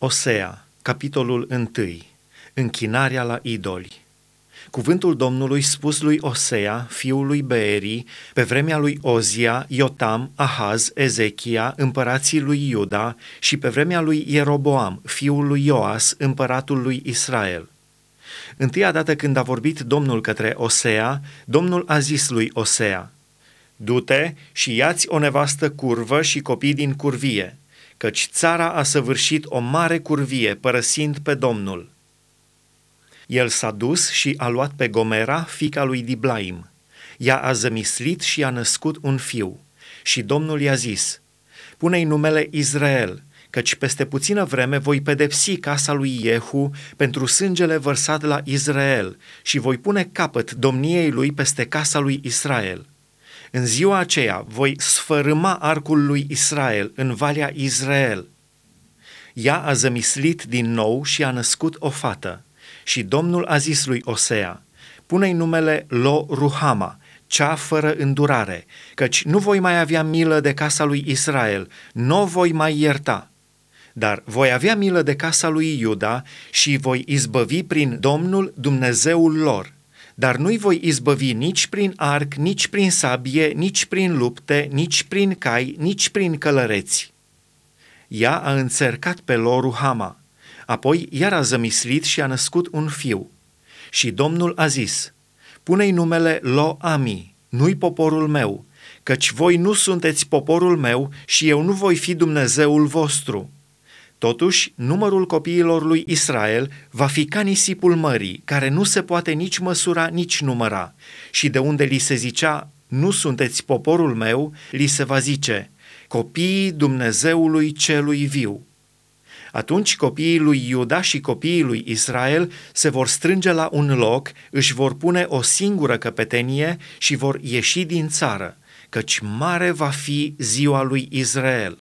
Osea, capitolul 1. Închinarea la idoli. Cuvântul Domnului spus lui Osea, fiul lui Beeri, pe vremea lui Ozia, Iotam, Ahaz, Ezechia, împărații lui Iuda și pe vremea lui Ieroboam, fiul lui Ioas, împăratul lui Israel. Întâia dată când a vorbit Domnul către Osea, Domnul a zis lui Osea, Du-te și iați o nevastă curvă și copii din curvie, căci țara a săvârșit o mare curvie, părăsind pe Domnul. El s-a dus și a luat pe Gomera, fica lui Diblaim. Ea a zămislit și a născut un fiu. Și Domnul i-a zis, pune-i numele Israel, căci peste puțină vreme voi pedepsi casa lui Iehu pentru sângele vărsat la Israel și voi pune capăt domniei lui peste casa lui Israel. În ziua aceea voi sfărâma arcul lui Israel în Valea Israel. Ea a zămislit din nou și a născut o fată. Și Domnul a zis lui Osea, pune-i numele Lo Ruhama, cea fără îndurare, căci nu voi mai avea milă de casa lui Israel, nu voi mai ierta. Dar voi avea milă de casa lui Iuda și voi izbăvi prin Domnul Dumnezeul lor dar nu-i voi izbăvi nici prin arc, nici prin sabie, nici prin lupte, nici prin cai, nici prin călăreți. Ea a încercat pe lor Hama, apoi iar a zămislit și a născut un fiu. Și Domnul a zis, pune-i numele Lo-Ami, nu-i poporul meu, căci voi nu sunteți poporul meu și eu nu voi fi Dumnezeul vostru Totuși, numărul copiilor lui Israel va fi ca nisipul mării, care nu se poate nici măsura, nici număra. Și de unde li se zicea, nu sunteți poporul meu, li se va zice, copiii Dumnezeului celui viu. Atunci copiii lui Iuda și copiii lui Israel se vor strânge la un loc, își vor pune o singură căpetenie și vor ieși din țară, căci mare va fi ziua lui Israel.